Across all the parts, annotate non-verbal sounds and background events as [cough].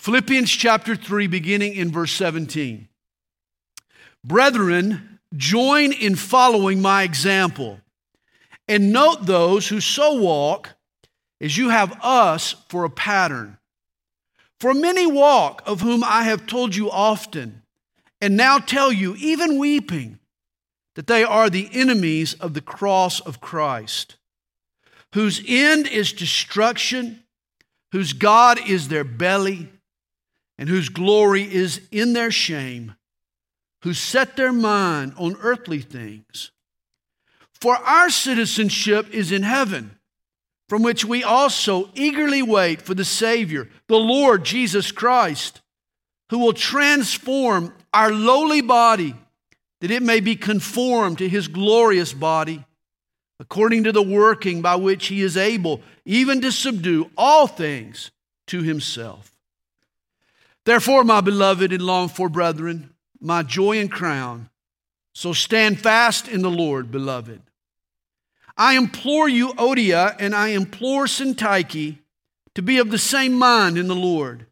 Philippians chapter 3, beginning in verse 17. Brethren, join in following my example, and note those who so walk as you have us for a pattern. For many walk, of whom I have told you often, and now tell you, even weeping, that they are the enemies of the cross of Christ, whose end is destruction, whose God is their belly, and whose glory is in their shame, who set their mind on earthly things. For our citizenship is in heaven from which we also eagerly wait for the Savior, the Lord Jesus Christ, who will transform our lowly body that it may be conformed to his glorious body, according to the working by which he is able even to subdue all things to himself. Therefore, my beloved and longed for brethren, my joy and crown, so stand fast in the Lord, beloved. I implore Euodia, and I implore Syntyche to be of the same mind in the Lord.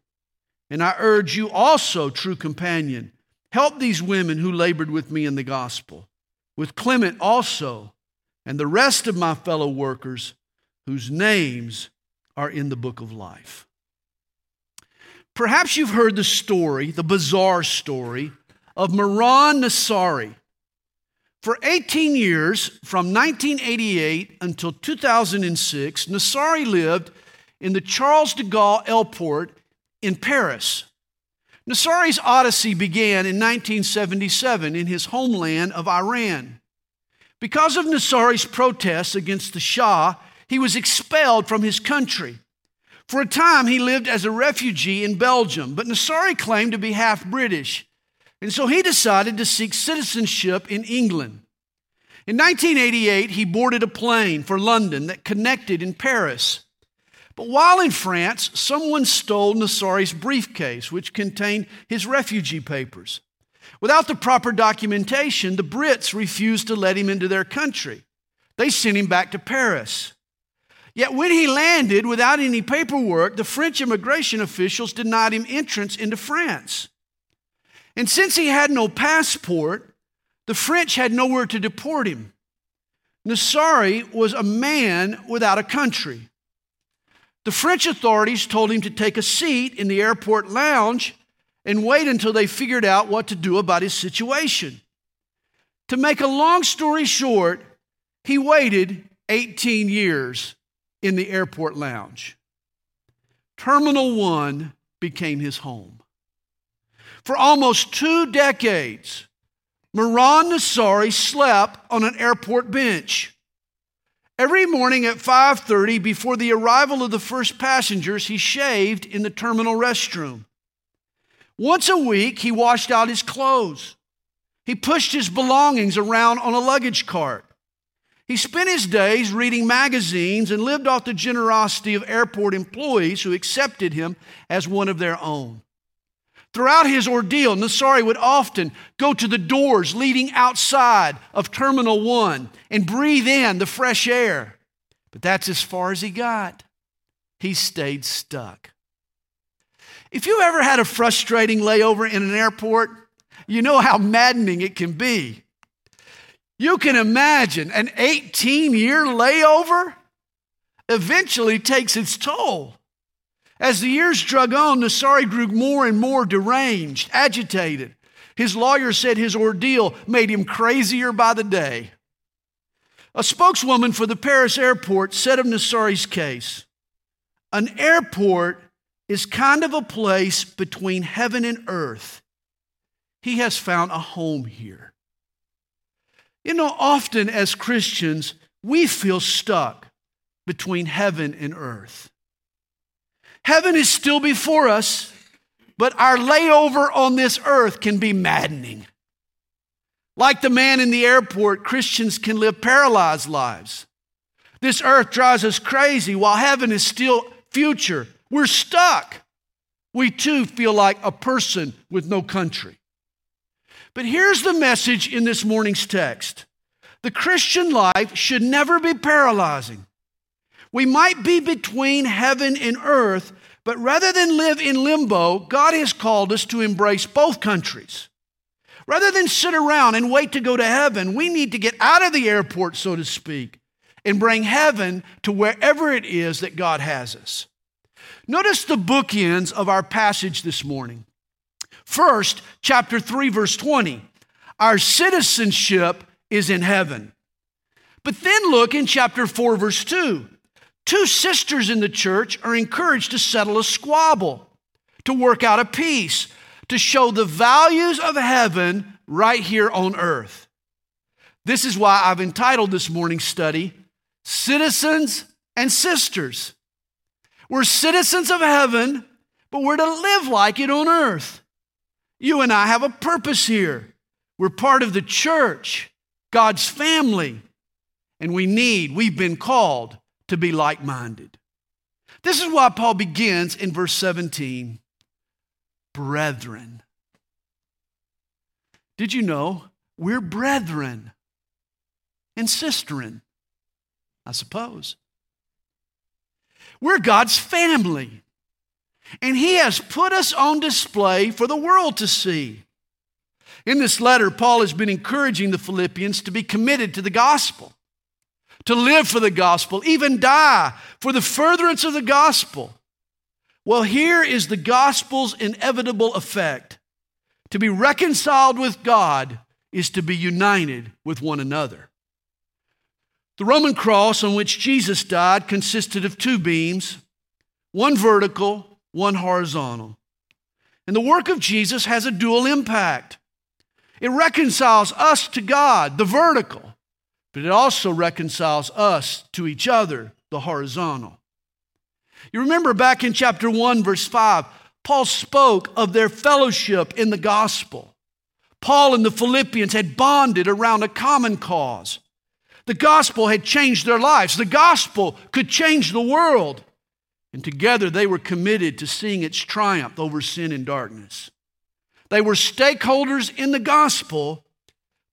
And I urge you also, true companion, help these women who labored with me in the gospel, with Clement also, and the rest of my fellow workers whose names are in the book of life. Perhaps you've heard the story, the bizarre story, of Mehran Nasseri, for 18 years, from 1988 until 2006, Nasseri lived in the Charles de Gaulle Airport in Paris. Nasseri's odyssey began in 1977 in his homeland of Iran. Because of Nasseri's protests against the Shah, he was expelled from his country. For a time, he lived as a refugee in Belgium, but Nasseri claimed to be half British. And so he decided to seek citizenship in England. In 1988, he boarded a plane for London that connected in Paris. But while in France, someone stole Nasseri's briefcase, which contained his refugee papers. Without the proper documentation, the Brits refused to let him into their country. They sent him back to Paris. Yet when he landed without any paperwork, the French immigration officials denied him entrance into France. And since he had no passport, the French had nowhere to deport him. Nasseri was a man without a country. The French authorities told him to take a seat in the airport lounge and wait until they figured out what to do about his situation. To make a long story short, he waited 18 years in the airport lounge. Terminal 1 became his home. For almost two decades, Mehran Nasseri slept on an airport bench. Every morning at 5:30 before the arrival of the first passengers, he shaved in the terminal restroom. Once a week, he washed out his clothes. He pushed his belongings around on a luggage cart. He spent his days reading magazines and lived off the generosity of airport employees who accepted him as one of their own. Throughout his ordeal, Nasseri would often go to the doors leading outside of Terminal 1 and breathe in the fresh air. But that's as far as he got. He stayed stuck. If you ever had a frustrating layover in an airport, you know how maddening it can be. You can imagine an 18 year layover eventually takes its toll. As the years drug on, Nasseri grew more and more deranged, agitated. His lawyer said his ordeal made him crazier by the day. A spokeswoman for the Paris airport said of Nasseri's case An airport is kind of a place between heaven and earth. He has found a home here. You know, often as Christians, we feel stuck between heaven and earth. Heaven is still before us, but our layover on this earth can be maddening. Like the man in the airport, Christians can live paralyzed lives. This earth drives us crazy while heaven is still future. We're stuck. We too feel like a person with no country. But here's the message in this morning's text the Christian life should never be paralyzing. We might be between heaven and earth, But rather than live in limbo, God has called us to embrace both countries. Rather than sit around and wait to go to heaven, we need to get out of the airport, so to speak, and bring heaven to wherever it is that God has us. Notice the bookends of our passage this morning. First, chapter 3, verse 20. Our citizenship is in heaven. But then look in chapter 4, verse 2. Two sisters in the church are encouraged to settle a squabble, to work out a peace, to show the values of heaven right here on earth. This is why I've entitled this morning's study, Citizens and Sisters. We're citizens of heaven, but we're to live like it on earth. You and I have a purpose here. We're part of the church, God's family, and we need, we've been called to be like minded. This is why Paul begins in verse 17 brethren. Did you know we're brethren and sisterin? I suppose. We're God's family, and He has put us on display for the world to see. In this letter, Paul has been encouraging the Philippians to be committed to the gospel, to live for the gospel, even die for the furtherance of the gospel. Well, here is the gospel's inevitable effect to be reconciled with God is to be united with one another. The Roman cross on which Jesus died consisted of two beams, one vertical, one horizontal. And the work of Jesus has a dual impact. It reconciles us to God, the vertical, but it also reconciles us to each other, the horizontal. You remember back in chapter 1, verse 5, Paul spoke of their fellowship in the gospel. Paul and the Philippians had bonded around a common cause. The gospel had changed their lives. The gospel could change the world. And together they were committed to seeing its triumph over sin and darkness. They were stakeholders in the gospel.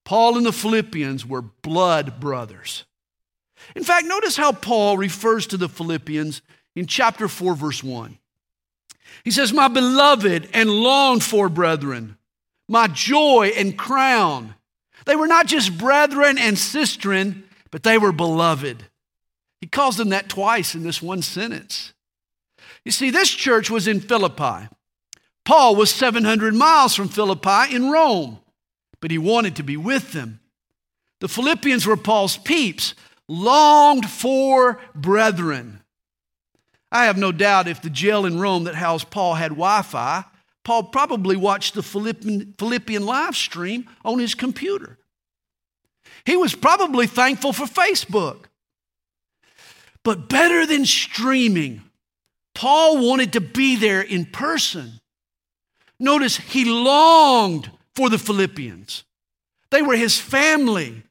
Paul and the Philippians were blood brothers. In fact, notice how Paul refers to the Philippians in chapter 4, verse 1. He says, My beloved and longed for brethren, my joy and crown. They were not just brethren and sistren, but they were beloved. He calls them that twice in this one sentence. You see, this church was in Philippi. Paul was 700 miles from Philippi in Rome, but he wanted to be with them. The Philippians were Paul's peeps, longed for brethren. I have no doubt if the jail in Rome that housed Paul had Wi Fi, Paul probably watched the Philippian, Philippian live stream on his computer. He was probably thankful for Facebook. But better than streaming, Paul wanted to be there in person. Notice he longed for the Philippians. They were his family.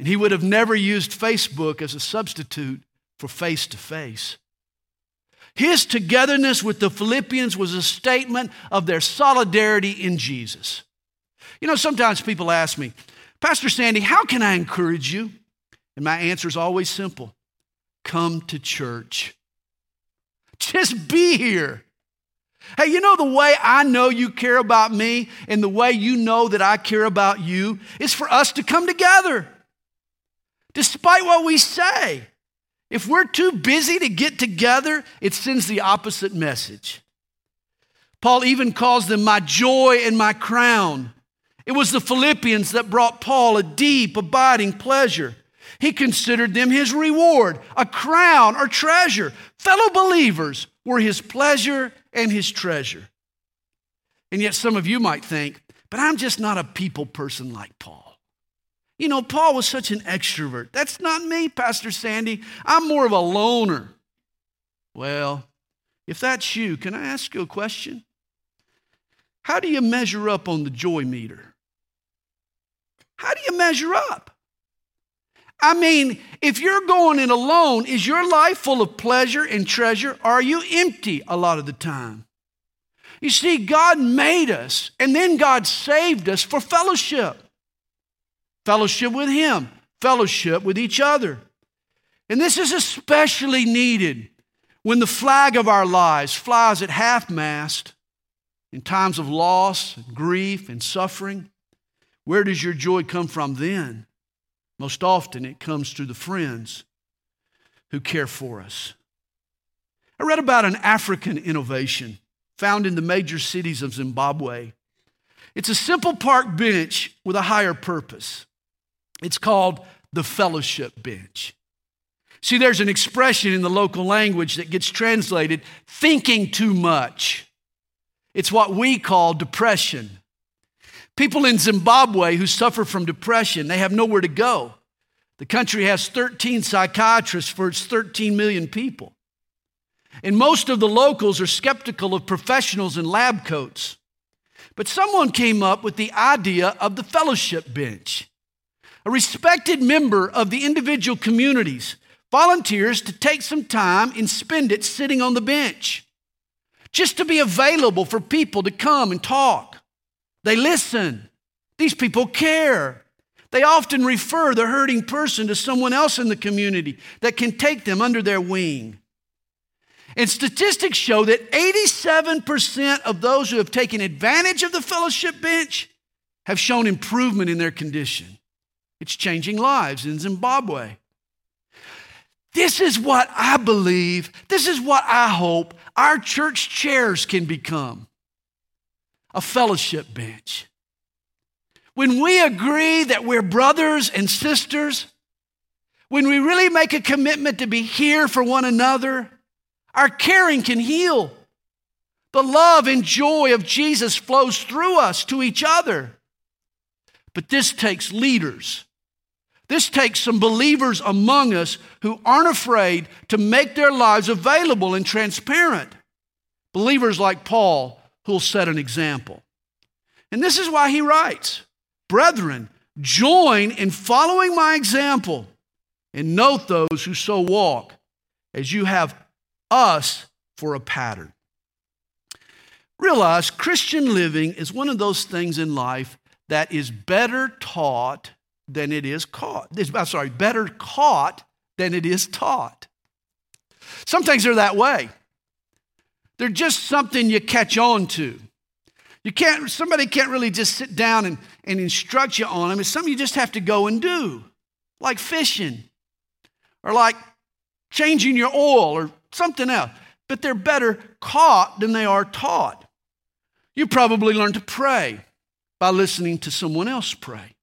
And he would have never used Facebook as a substitute for face to face. His togetherness with the Philippians was a statement of their solidarity in Jesus. You know, sometimes people ask me, Pastor Sandy, how can I encourage you? And my answer is always simple come to church. Just be here. Hey, you know the way I know you care about me and the way you know that I care about you is for us to come together. Despite what we say, if we're too busy to get together, it sends the opposite message. Paul even calls them my joy and my crown. It was the Philippians that brought Paul a deep, abiding pleasure. He considered them his reward, a crown or treasure. Fellow believers were his pleasure and his treasure. And yet, some of you might think, but I'm just not a people person like Paul. You know, Paul was such an extrovert. That's not me, Pastor Sandy. I'm more of a loner. Well, if that's you, can I ask you a question? How do you measure up on the joy meter? How do you measure up? I mean, if you're going in alone, is your life full of pleasure and treasure? Are you empty a lot of the time? You see, God made us, and then God saved us for fellowship fellowship with Him, fellowship with each other. And this is especially needed When the flag of our lives flies at half mast in times of loss and grief and suffering, where does your joy come from then? Most often it comes through the friends who care for us. I read about an African innovation found in the major cities of Zimbabwe. It's a simple park bench with a higher purpose. It's called the fellowship bench. See, there's an expression in the local language that gets translated thinking too much. It's what we call depression. People in Zimbabwe who suffer from depression, they have nowhere to go. The country has 13 psychiatrists for its 13 million people. And most of the locals are skeptical of professionals in lab coats. But someone came up with the idea of the fellowship bench. A respected member of the individual communities volunteers to take some time and spend it sitting on the bench, just to be available for people to come and talk. They listen. These people care. They often refer the hurting person to someone else in the community that can take them under their wing. And statistics show that 87% of those who have taken advantage of the fellowship bench have shown improvement in their condition. It's changing lives in Zimbabwe. This is what I believe, this is what I hope our church chairs can become a fellowship bench. When we agree that we're brothers and sisters, when we really make a commitment to be here for one another, our caring can heal. The love and joy of Jesus flows through us to each other. But this takes leaders this takes some believers among us who aren't afraid to make their lives available and transparent. Believers like Paul who'll set an example. And this is why he writes Brethren, join in following my example and note those who so walk as you have us for a pattern. Realize Christian living is one of those things in life that is better taught than it is caught. I'm sorry, better caught than it is taught. Some things are that way. They're just something you catch on to. You can't, somebody can't really just sit down and, and instruct you on them. It's something you just have to go and do, like fishing or like changing your oil or something else. But they're better caught than they are taught. You probably learn to pray by listening to someone else pray.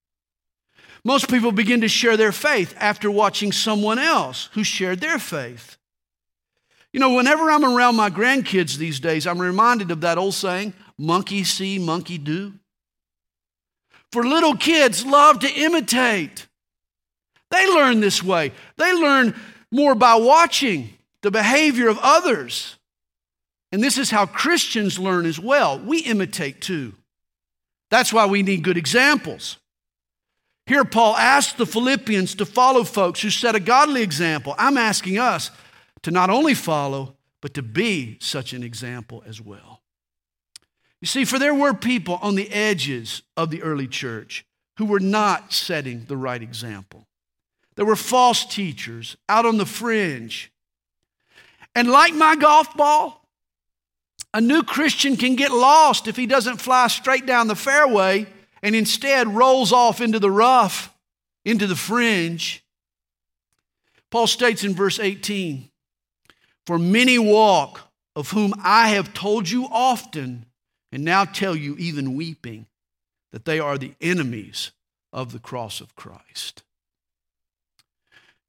Most people begin to share their faith after watching someone else who shared their faith. You know, whenever I'm around my grandkids these days, I'm reminded of that old saying monkey see, monkey do. For little kids love to imitate. They learn this way. They learn more by watching the behavior of others. And this is how Christians learn as well. We imitate too. That's why we need good examples. Here, Paul asks the Philippians to follow folks who set a godly example. I'm asking us to not only follow, but to be such an example as well. You see, for there were people on the edges of the early church who were not setting the right example. There were false teachers out on the fringe. And like my golf ball, a new Christian can get lost if he doesn't fly straight down the fairway and instead rolls off into the rough, into the fringe. Paul states in verse 18 For many walk, of whom I have told you often, and now tell you, even weeping, that they are the enemies of the cross of Christ.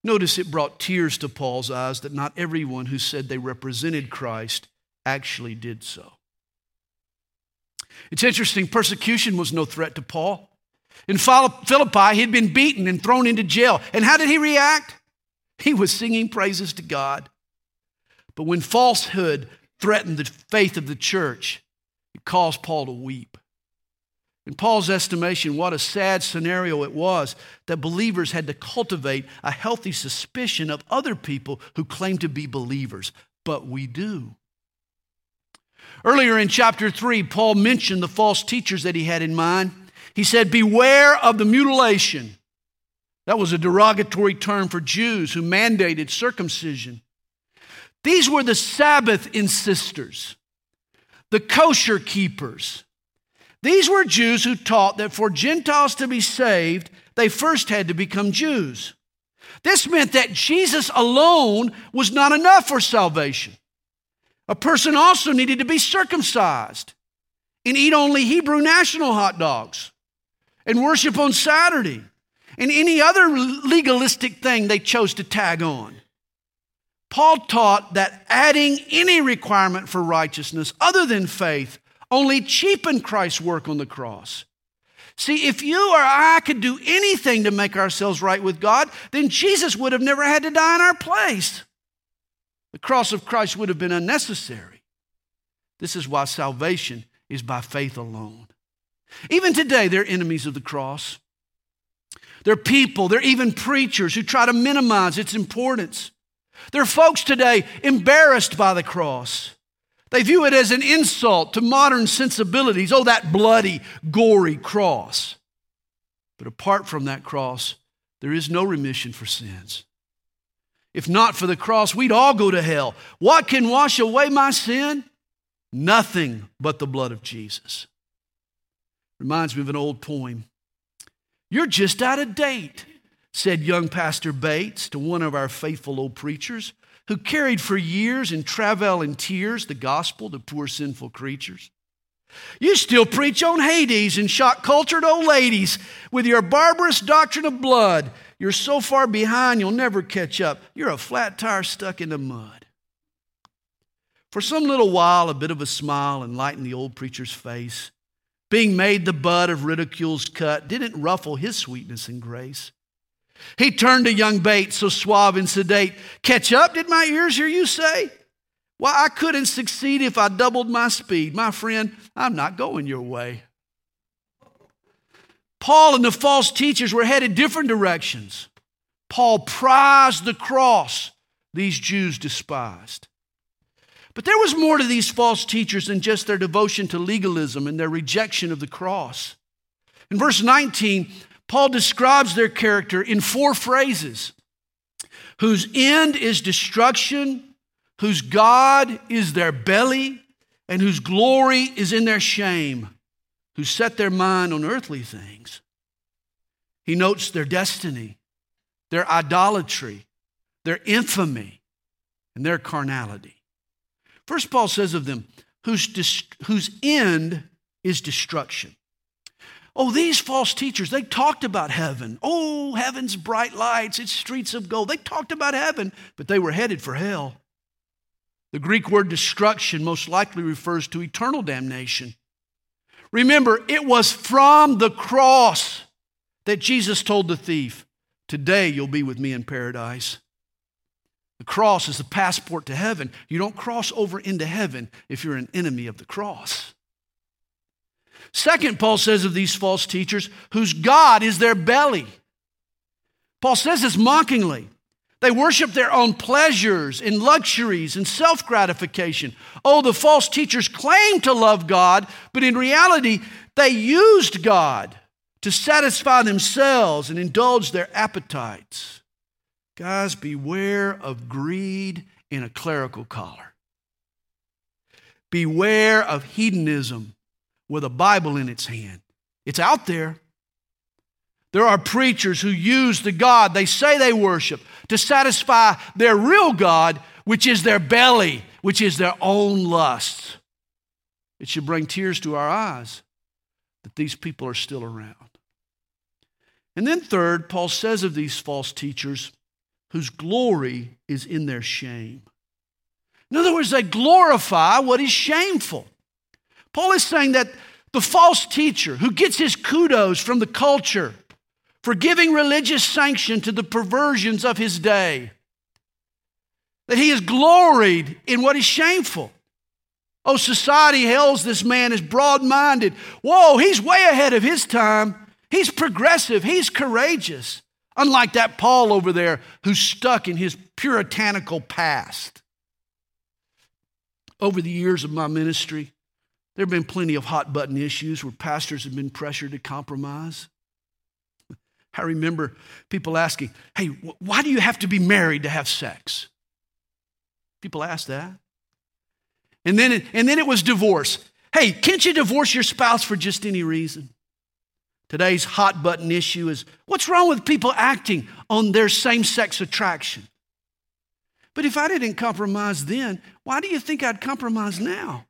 Notice it brought tears to Paul's eyes that not everyone who said they represented Christ actually did so. It's interesting, persecution was no threat to Paul. In Philippi, he'd been beaten and thrown into jail. And how did he react? He was singing praises to God. But when falsehood threatened the faith of the church, it caused Paul to weep. In Paul's estimation, what a sad scenario it was that believers had to cultivate a healthy suspicion of other people who claim to be believers. But we do. Earlier in chapter 3, Paul mentioned the false teachers that he had in mind. He said, Beware of the mutilation. That was a derogatory term for Jews who mandated circumcision. These were the Sabbath insisters, the kosher keepers. These were Jews who taught that for Gentiles to be saved, they first had to become Jews. This meant that Jesus alone was not enough for salvation. A person also needed to be circumcised and eat only Hebrew national hot dogs and worship on Saturday and any other legalistic thing they chose to tag on. Paul taught that adding any requirement for righteousness other than faith only cheapened Christ's work on the cross. See, if you or I could do anything to make ourselves right with God, then Jesus would have never had to die in our place. The cross of Christ would have been unnecessary. This is why salvation is by faith alone. Even today, they're enemies of the cross. They're people, they're even preachers who try to minimize its importance. There are folks today embarrassed by the cross. They view it as an insult to modern sensibilities. Oh, that bloody, gory cross. But apart from that cross, there is no remission for sins. If not for the cross, we'd all go to hell. What can wash away my sin? Nothing but the blood of Jesus. Reminds me of an old poem. You're just out of date said young Pastor Bates to one of our faithful old preachers who carried for years in travail and tears the gospel to poor sinful creatures. You still preach on Hades and shock cultured old ladies with your barbarous doctrine of blood. You're so far behind you'll never catch up. You're a flat tire stuck in the mud. For some little while, a bit of a smile enlightened the old preacher's face. Being made the butt of ridicule's cut didn't ruffle his sweetness and grace. He turned to young Bates, so suave and sedate. Catch up, did my ears hear you say? Why, I couldn't succeed if I doubled my speed. My friend, I'm not going your way. Paul and the false teachers were headed different directions. Paul prized the cross these Jews despised. But there was more to these false teachers than just their devotion to legalism and their rejection of the cross. In verse 19, Paul describes their character in four phrases whose end is destruction, whose God is their belly, and whose glory is in their shame, who set their mind on earthly things. He notes their destiny, their idolatry, their infamy, and their carnality. First, Paul says of them, whose, whose end is destruction. Oh, these false teachers, they talked about heaven. Oh, heaven's bright lights, its streets of gold. They talked about heaven, but they were headed for hell. The Greek word destruction most likely refers to eternal damnation. Remember, it was from the cross that Jesus told the thief, Today you'll be with me in paradise. The cross is the passport to heaven. You don't cross over into heaven if you're an enemy of the cross. Second, Paul says of these false teachers, whose God is their belly. Paul says this mockingly. They worship their own pleasures and luxuries and self gratification. Oh, the false teachers claim to love God, but in reality, they used God to satisfy themselves and indulge their appetites. Guys, beware of greed in a clerical collar. Beware of hedonism with a Bible in its hand. It's out there. There are preachers who use the God they say they worship to satisfy their real God, which is their belly, which is their own lusts. It should bring tears to our eyes that these people are still around. And then, third, Paul says of these false teachers, whose glory is in their shame. In other words, they glorify what is shameful. Paul is saying that the false teacher who gets his kudos from the culture for giving religious sanction to the perversions of his day, that he has gloried in what is shameful. Oh, society hails this man as broad minded. Whoa, he's way ahead of his time. He's progressive, he's courageous. Unlike that Paul over there who's stuck in his puritanical past. Over the years of my ministry, there have been plenty of hot button issues where pastors have been pressured to compromise. I remember people asking, hey, why do you have to be married to have sex? People ask that. And then, and then it was divorce. Hey, can't you divorce your spouse for just any reason? Today's hot button issue is what's wrong with people acting on their same sex attraction? But if I didn't compromise then, why do you think I'd compromise now?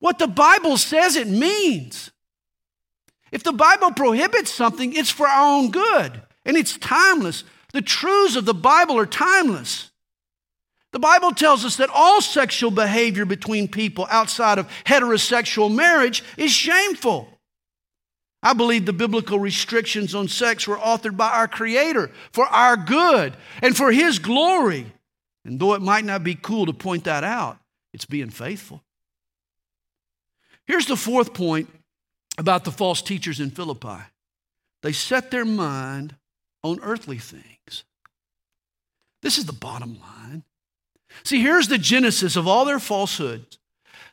What the Bible says it means. If the Bible prohibits something, it's for our own good and it's timeless. The truths of the Bible are timeless. The Bible tells us that all sexual behavior between people outside of heterosexual marriage is shameful. I believe the biblical restrictions on sex were authored by our Creator for our good and for His glory. And though it might not be cool to point that out, it's being faithful. Here's the fourth point about the false teachers in Philippi they set their mind on earthly things. This is the bottom line. See, here's the genesis of all their falsehoods.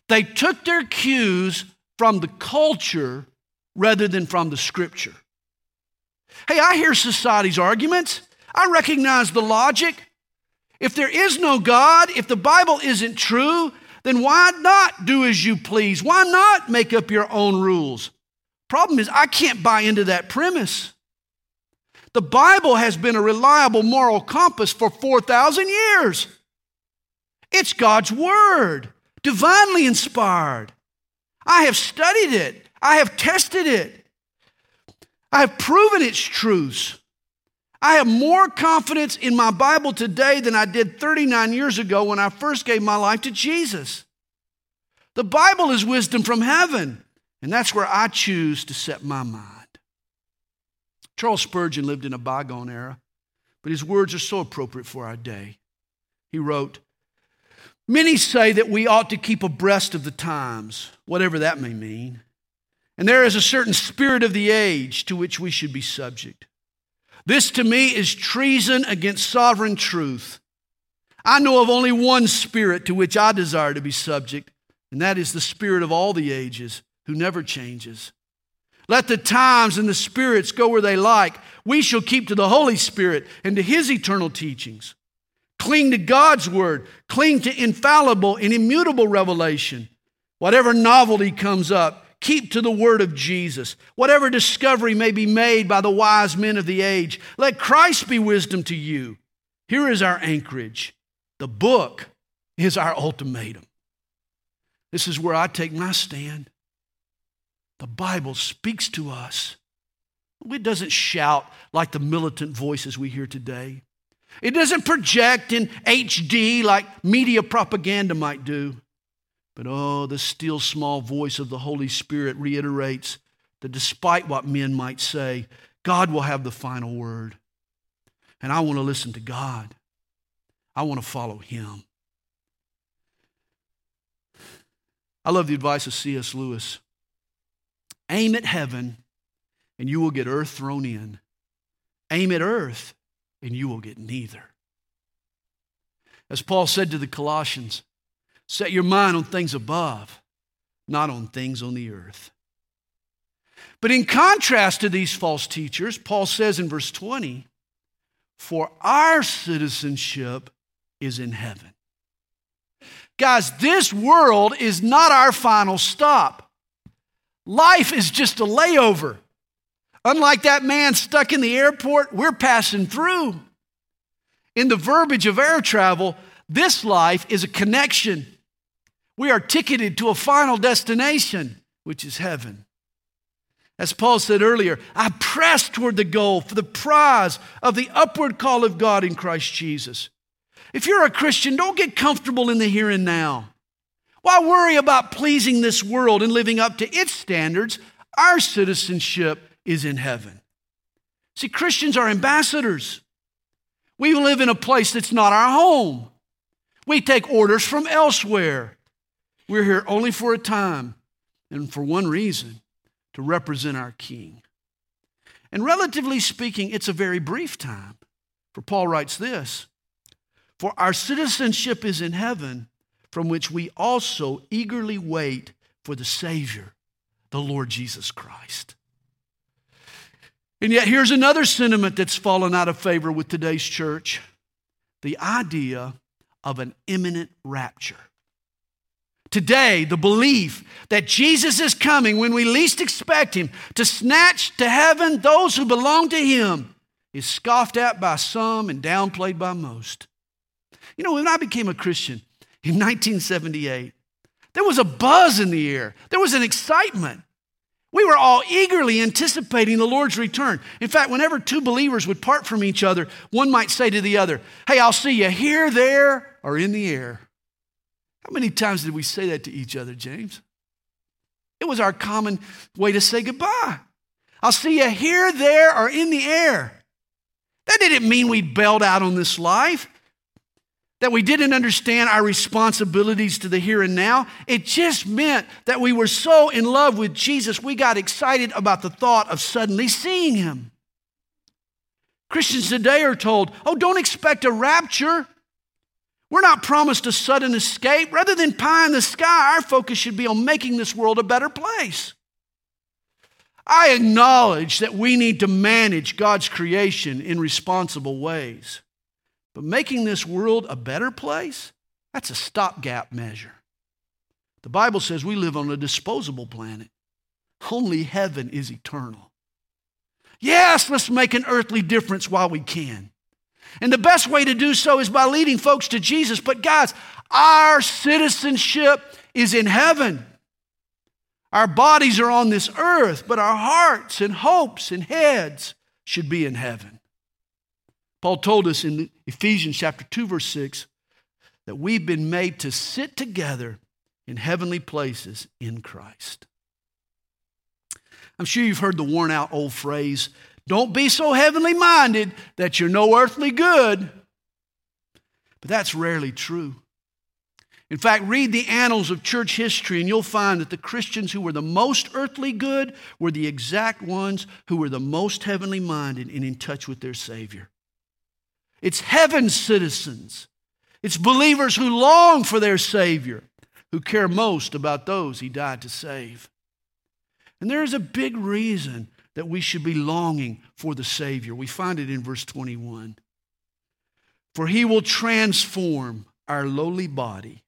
They took their cues from the culture rather than from the scripture. Hey, I hear society's arguments. I recognize the logic. If there is no God, if the Bible isn't true, then why not do as you please? Why not make up your own rules? Problem is, I can't buy into that premise. The Bible has been a reliable moral compass for 4,000 years. It's God's Word, divinely inspired. I have studied it, I have tested it, I have proven its truths. I have more confidence in my Bible today than I did 39 years ago when I first gave my life to Jesus. The Bible is wisdom from heaven, and that's where I choose to set my mind. Charles Spurgeon lived in a bygone era, but his words are so appropriate for our day. He wrote, Many say that we ought to keep abreast of the times, whatever that may mean. And there is a certain spirit of the age to which we should be subject. This to me is treason against sovereign truth. I know of only one spirit to which I desire to be subject, and that is the spirit of all the ages who never changes. Let the times and the spirits go where they like. We shall keep to the Holy Spirit and to His eternal teachings. Cling to God's word, cling to infallible and immutable revelation. Whatever novelty comes up, Keep to the word of Jesus. Whatever discovery may be made by the wise men of the age, let Christ be wisdom to you. Here is our anchorage. The book is our ultimatum. This is where I take my stand. The Bible speaks to us. It doesn't shout like the militant voices we hear today. It doesn't project in HD like media propaganda might do. But oh, the still small voice of the Holy Spirit reiterates that despite what men might say, God will have the final word. And I want to listen to God, I want to follow Him. I love the advice of C.S. Lewis aim at heaven, and you will get earth thrown in. Aim at earth, and you will get neither. As Paul said to the Colossians, Set your mind on things above, not on things on the earth. But in contrast to these false teachers, Paul says in verse 20, For our citizenship is in heaven. Guys, this world is not our final stop. Life is just a layover. Unlike that man stuck in the airport, we're passing through. In the verbiage of air travel, this life is a connection. We are ticketed to a final destination, which is heaven. As Paul said earlier, I press toward the goal for the prize of the upward call of God in Christ Jesus. If you're a Christian, don't get comfortable in the here and now. Why worry about pleasing this world and living up to its standards? Our citizenship is in heaven. See, Christians are ambassadors. We live in a place that's not our home. We take orders from elsewhere. We're here only for a time and for one reason to represent our King. And relatively speaking, it's a very brief time. For Paul writes this For our citizenship is in heaven, from which we also eagerly wait for the Savior, the Lord Jesus Christ. And yet, here's another sentiment that's fallen out of favor with today's church the idea of an imminent rapture. Today, the belief that Jesus is coming when we least expect him to snatch to heaven those who belong to him is scoffed at by some and downplayed by most. You know, when I became a Christian in [laughs] 1978, there was a buzz in the air, there was an excitement. We were all eagerly anticipating the Lord's return. In fact, whenever two believers would part from each other, one might say to the other, Hey, I'll see you here, there, or in the air. How many times did we say that to each other, James? It was our common way to say goodbye. I'll see you here, there, or in the air. That didn't mean we bailed out on this life that we didn't understand our responsibilities to the here and now. It just meant that we were so in love with Jesus, we got excited about the thought of suddenly seeing him. Christians today are told, oh, don't expect a rapture. We're not promised a sudden escape. Rather than pie in the sky, our focus should be on making this world a better place. I acknowledge that we need to manage God's creation in responsible ways. But making this world a better place, that's a stopgap measure. The Bible says we live on a disposable planet. Only heaven is eternal. Yes, let's make an earthly difference while we can. And the best way to do so is by leading folks to Jesus. But, guys, our citizenship is in heaven. Our bodies are on this earth, but our hearts and hopes and heads should be in heaven. Paul told us in Ephesians chapter 2 verse 6 that we've been made to sit together in heavenly places in Christ. I'm sure you've heard the worn out old phrase, don't be so heavenly minded that you're no earthly good. But that's rarely true. In fact, read the annals of church history and you'll find that the Christians who were the most earthly good were the exact ones who were the most heavenly minded and in touch with their Savior. It's heaven's citizens. It's believers who long for their Savior, who care most about those He died to save. And there is a big reason that we should be longing for the Savior. We find it in verse 21. For He will transform our lowly body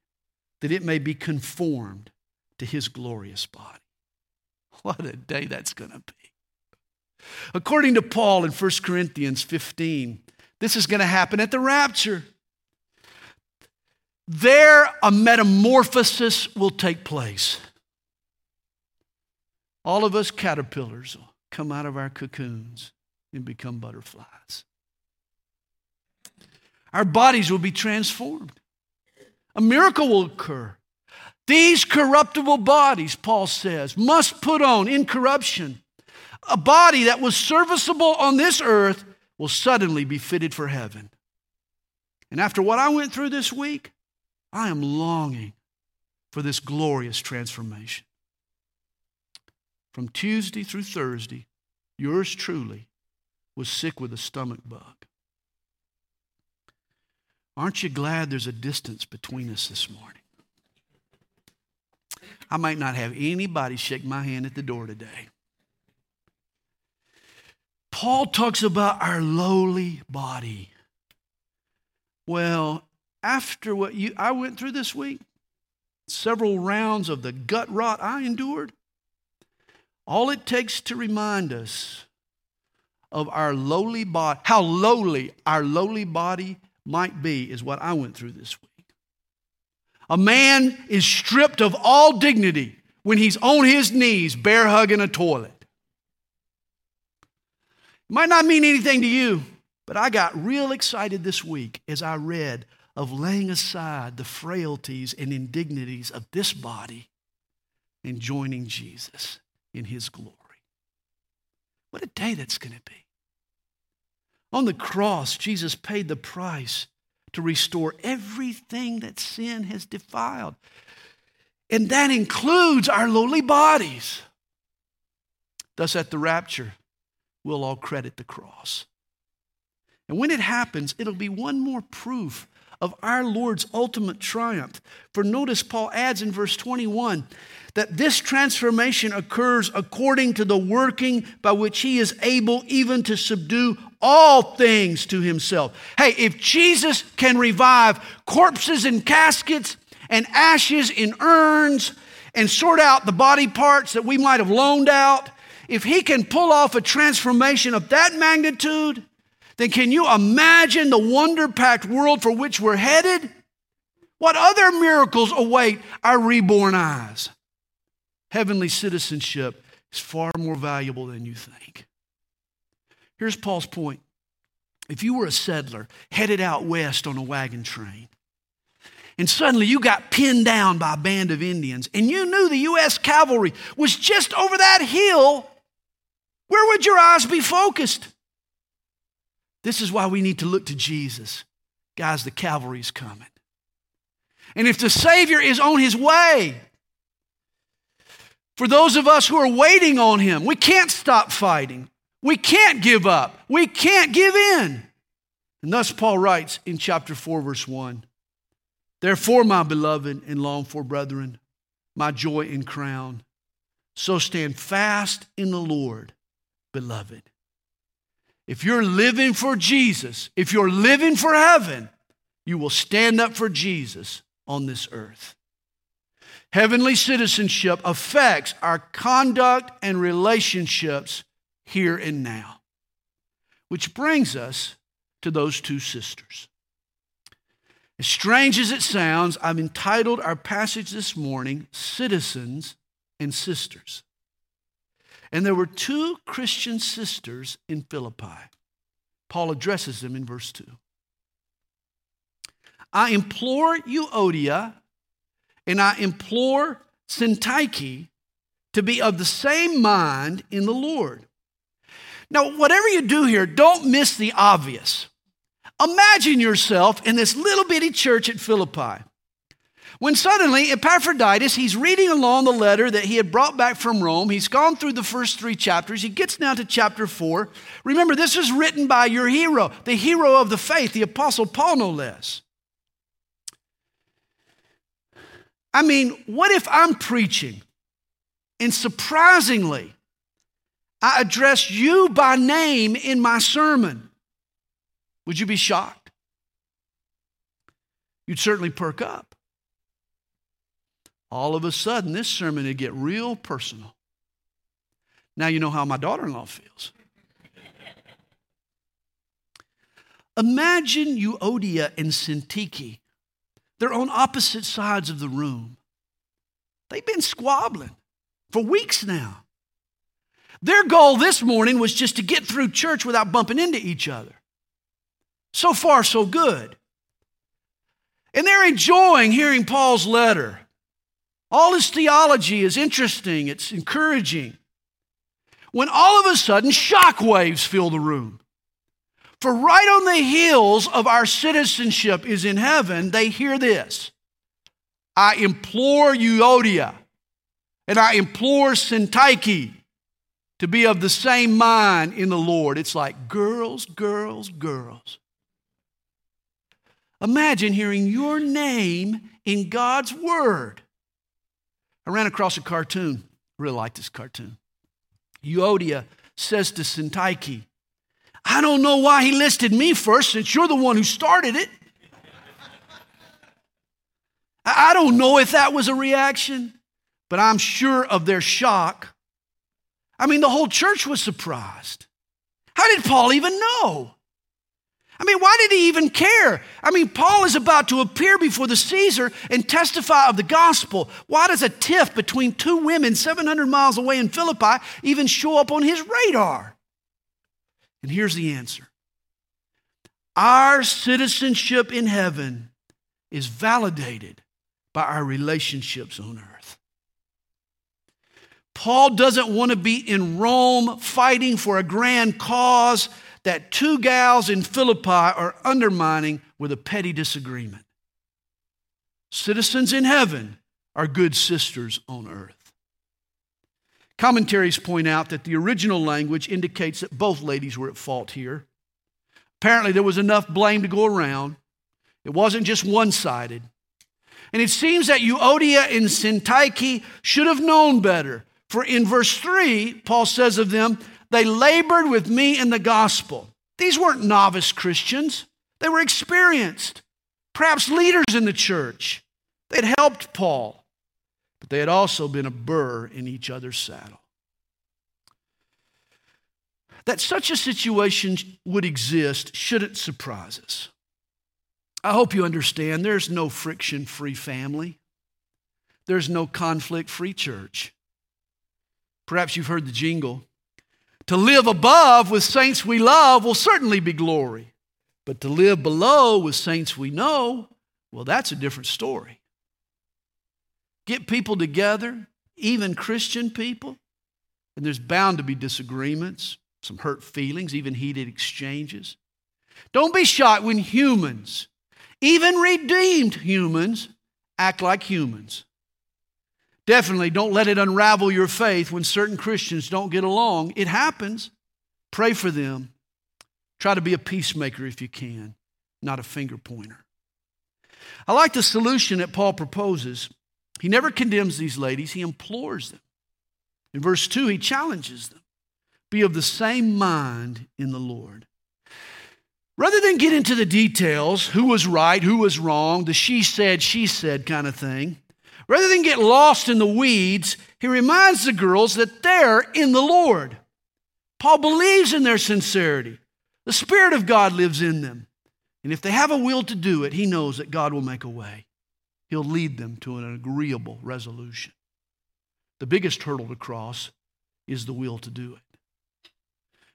that it may be conformed to His glorious body. [laughs] What a day that's going to be. According to Paul in 1 Corinthians 15, this is going to happen at the rapture. There, a metamorphosis will take place. All of us caterpillars come out of our cocoons and become butterflies. Our bodies will be transformed. A miracle will occur. These corruptible bodies, Paul says, must put on incorruption. A body that was serviceable on this earth will suddenly be fitted for heaven. And after what I went through this week, I am longing for this glorious transformation. From Tuesday through Thursday, yours truly was sick with a stomach bug. Aren't you glad there's a distance between us this morning? I might not have anybody shake my hand at the door today. Paul talks about our lowly body. Well, after what you I went through this week, several rounds of the gut rot I endured, all it takes to remind us of our lowly body, how lowly our lowly body might be, is what I went through this week. A man is stripped of all dignity when he's on his knees, bear hugging a toilet. It might not mean anything to you, but I got real excited this week as I read of laying aside the frailties and indignities of this body and joining Jesus in his glory. What a day that's going to be. On the cross, Jesus paid the price to restore everything that sin has defiled. And that includes our lowly bodies. Thus, at the rapture, we'll all credit the cross. And when it happens, it'll be one more proof of our Lord's ultimate triumph. For notice, Paul adds in verse 21 that this transformation occurs according to the working by which he is able even to subdue all things to himself. Hey, if Jesus can revive corpses in caskets and ashes in urns and sort out the body parts that we might have loaned out, if he can pull off a transformation of that magnitude, then can you imagine the wonder packed world for which we're headed? What other miracles await our reborn eyes? Heavenly citizenship is far more valuable than you think. Here's Paul's point. If you were a settler headed out west on a wagon train, and suddenly you got pinned down by a band of Indians, and you knew the U.S. cavalry was just over that hill, where would your eyes be focused? This is why we need to look to Jesus. Guys, the cavalry is coming. And if the Savior is on his way, for those of us who are waiting on him, we can't stop fighting. We can't give up. We can't give in. And thus, Paul writes in chapter 4, verse 1 Therefore, my beloved and longed for brethren, my joy and crown, so stand fast in the Lord, beloved. If you're living for Jesus, if you're living for heaven, you will stand up for Jesus on this earth. Heavenly citizenship affects our conduct and relationships here and now. Which brings us to those two sisters. As strange as it sounds, I've entitled our passage this morning, Citizens and Sisters. And there were two Christian sisters in Philippi. Paul addresses them in verse 2. I implore Euodia, and I implore Syntyche to be of the same mind in the Lord. Now, whatever you do here, don't miss the obvious. Imagine yourself in this little bitty church at Philippi. When suddenly Epaphroditus, he's reading along the letter that he had brought back from Rome. He's gone through the first three chapters. He gets now to chapter four. Remember, this is written by your hero, the hero of the faith, the Apostle Paul, no less. I mean, what if I'm preaching and surprisingly, I address you by name in my sermon? Would you be shocked? You'd certainly perk up. All of a sudden, this sermon would get real personal. Now you know how my daughter in law feels. Imagine Euodia and Syntyche they're on opposite sides of the room. They've been squabbling for weeks now. Their goal this morning was just to get through church without bumping into each other. So far, so good. And they're enjoying hearing Paul's letter. All his theology is interesting, it's encouraging. When all of a sudden, shock waves fill the room. For right on the heels of our citizenship is in heaven, they hear this I implore Euodia and I implore Syntyche to be of the same mind in the Lord. It's like girls, girls, girls. Imagine hearing your name in God's Word. I ran across a cartoon. I really like this cartoon. Euodia says to Syntyche, I don't know why he listed me first since you're the one who started it. I don't know if that was a reaction, but I'm sure of their shock. I mean, the whole church was surprised. How did Paul even know? I mean, why did he even care? I mean, Paul is about to appear before the Caesar and testify of the gospel. Why does a tiff between two women 700 miles away in Philippi even show up on his radar? And here's the answer our citizenship in heaven is validated by our relationships on earth. Paul doesn't want to be in Rome fighting for a grand cause that two gals in Philippi are undermining with a petty disagreement. Citizens in heaven are good sisters on earth. Commentaries point out that the original language indicates that both ladies were at fault here. Apparently, there was enough blame to go around. It wasn't just one sided. And it seems that Euodia and Syntyche should have known better. For in verse 3, Paul says of them, they labored with me in the gospel. These weren't novice Christians, they were experienced, perhaps leaders in the church. They'd helped Paul, but they had also been a burr in each other's saddle. That such a situation would exist shouldn't surprise us. I hope you understand there's no friction free family, there's no conflict free church. Perhaps you've heard the jingle. To live above with saints we love will certainly be glory, but to live below with saints we know, well, that's a different story. Get people together, even Christian people, and there's bound to be disagreements some hurt feelings, even heated exchanges. Don't be shocked when humans, even redeemed humans, act like humans. Definitely don't let it unravel your faith when certain Christians don't get along. It happens. Pray for them. Try to be a peacemaker if you can, not a finger pointer. I like the solution that Paul proposes. He never condemns these ladies, he implores them. In verse 2, he challenges them be of the same mind in the Lord. Rather than get into the details, who was right, who was wrong, the she said, she said kind of thing, rather than get lost in the weeds, he reminds the girls that they're in the Lord. Paul believes in their sincerity. The Spirit of God lives in them. And if they have a will to do it, he knows that God will make a way. He'll lead them to an agreeable resolution. The biggest hurdle to cross is the will to do it.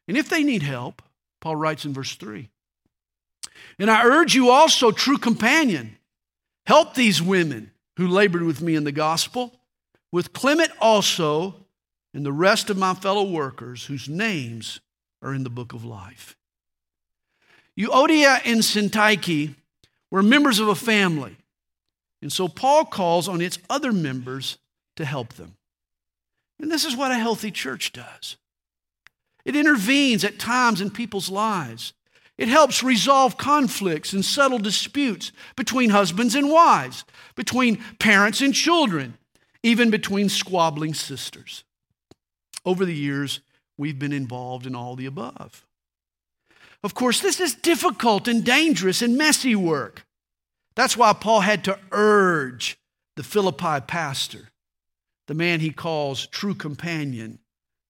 And if they need help, Paul writes in verse 3 And I urge you also, true companion, help these women who labored with me in the gospel, with Clement also, and the rest of my fellow workers whose names are in the book of life. Euodia and Syntyche were members of a family, and so Paul calls on its other members to help them. And this is what a healthy church does. It intervenes at times in people's lives. It helps resolve conflicts and settle disputes between husbands and wives, between parents and children, even between squabbling sisters. Over the years, we've been involved in all the above. Of course, this is difficult and dangerous and messy work. That's why Paul had to urge the Philippi pastor, the man he calls true companion,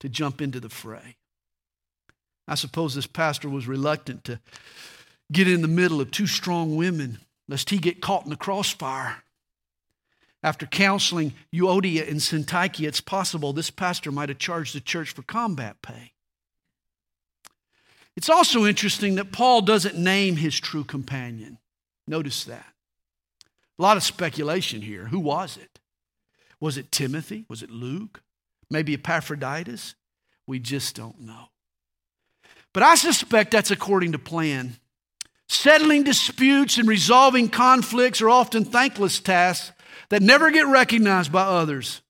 to jump into the fray. I suppose this pastor was reluctant to get in the middle of two strong women lest he get caught in the crossfire. After counseling Euodia and Syntyche, it's possible this pastor might have charged the church for combat pay. It's also interesting that Paul doesn't name his true companion. Notice that. A lot of speculation here. Who was it? Was it Timothy? Was it Luke? Maybe Epaphroditus? We just don't know. But I suspect that's according to plan. Settling disputes and resolving conflicts are often thankless tasks that never get recognized by others.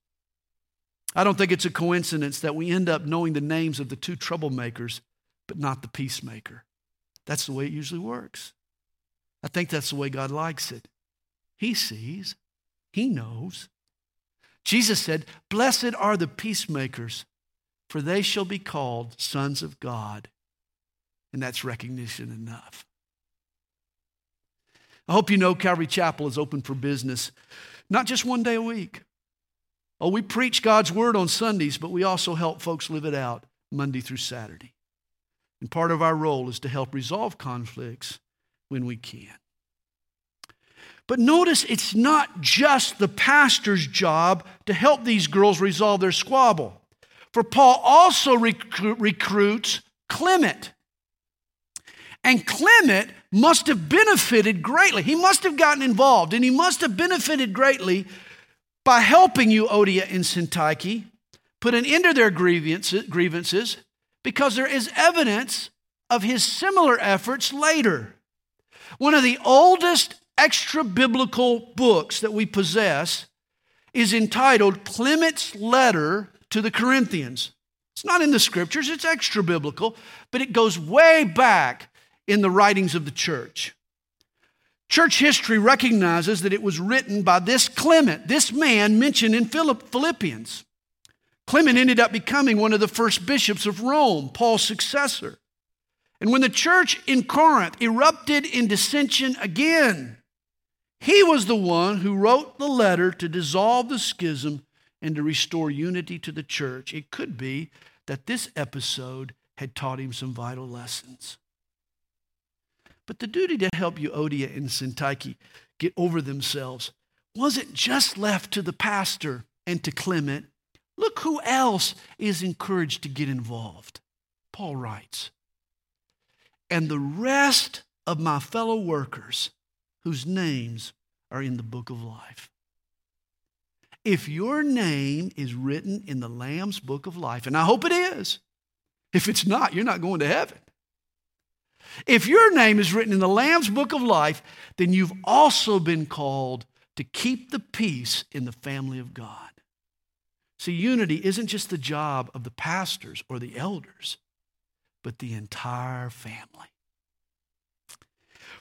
I don't think it's a coincidence that we end up knowing the names of the two troublemakers, but not the peacemaker. That's the way it usually works. I think that's the way God likes it. He sees, He knows. Jesus said, Blessed are the peacemakers, for they shall be called sons of God. And that's recognition enough. I hope you know Calvary Chapel is open for business, not just one day a week. Oh, we preach God's word on Sundays, but we also help folks live it out Monday through Saturday. And part of our role is to help resolve conflicts when we can. But notice it's not just the pastor's job to help these girls resolve their squabble. For Paul also recruits Clement. And Clement must have benefited greatly. He must have gotten involved, and he must have benefited greatly by helping Euodia and Syntyche put an end to their grievances because there is evidence of his similar efforts later. One of the oldest extra biblical books that we possess is entitled Clement's Letter to the Corinthians. It's not in the scriptures, it's extra biblical, but it goes way back in the writings of the church. Church history recognizes that it was written by this Clement, this man mentioned in Philippians. Clement ended up becoming one of the first bishops of Rome, Paul's successor. And when the church in Corinth erupted in dissension again, he was the one who wrote the letter to dissolve the schism and to restore unity to the church. It could be that this episode had taught him some vital lessons. But the duty to help Euodia and Syntyche get over themselves wasn't just left to the pastor and to Clement. Look who else is encouraged to get involved. Paul writes, and the rest of my fellow workers whose names are in the book of life. If your name is written in the Lamb's book of life, and I hope it is, if it's not, you're not going to heaven. If your name is written in the Lamb's book of life, then you've also been called to keep the peace in the family of God. See, unity isn't just the job of the pastors or the elders, but the entire family.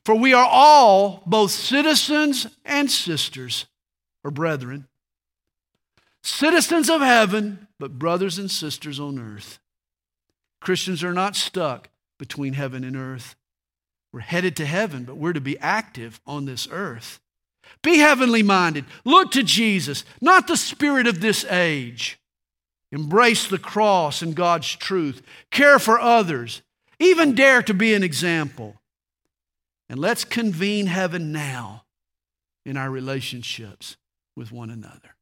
For we are all both citizens and sisters, or brethren, citizens of heaven, but brothers and sisters on earth. Christians are not stuck between heaven and earth. We're headed to heaven, but we're to be active on this earth. Be heavenly minded. Look to Jesus, not the spirit of this age. Embrace the cross and God's truth. Care for others. Even dare to be an example. And let's convene heaven now in our relationships with one another.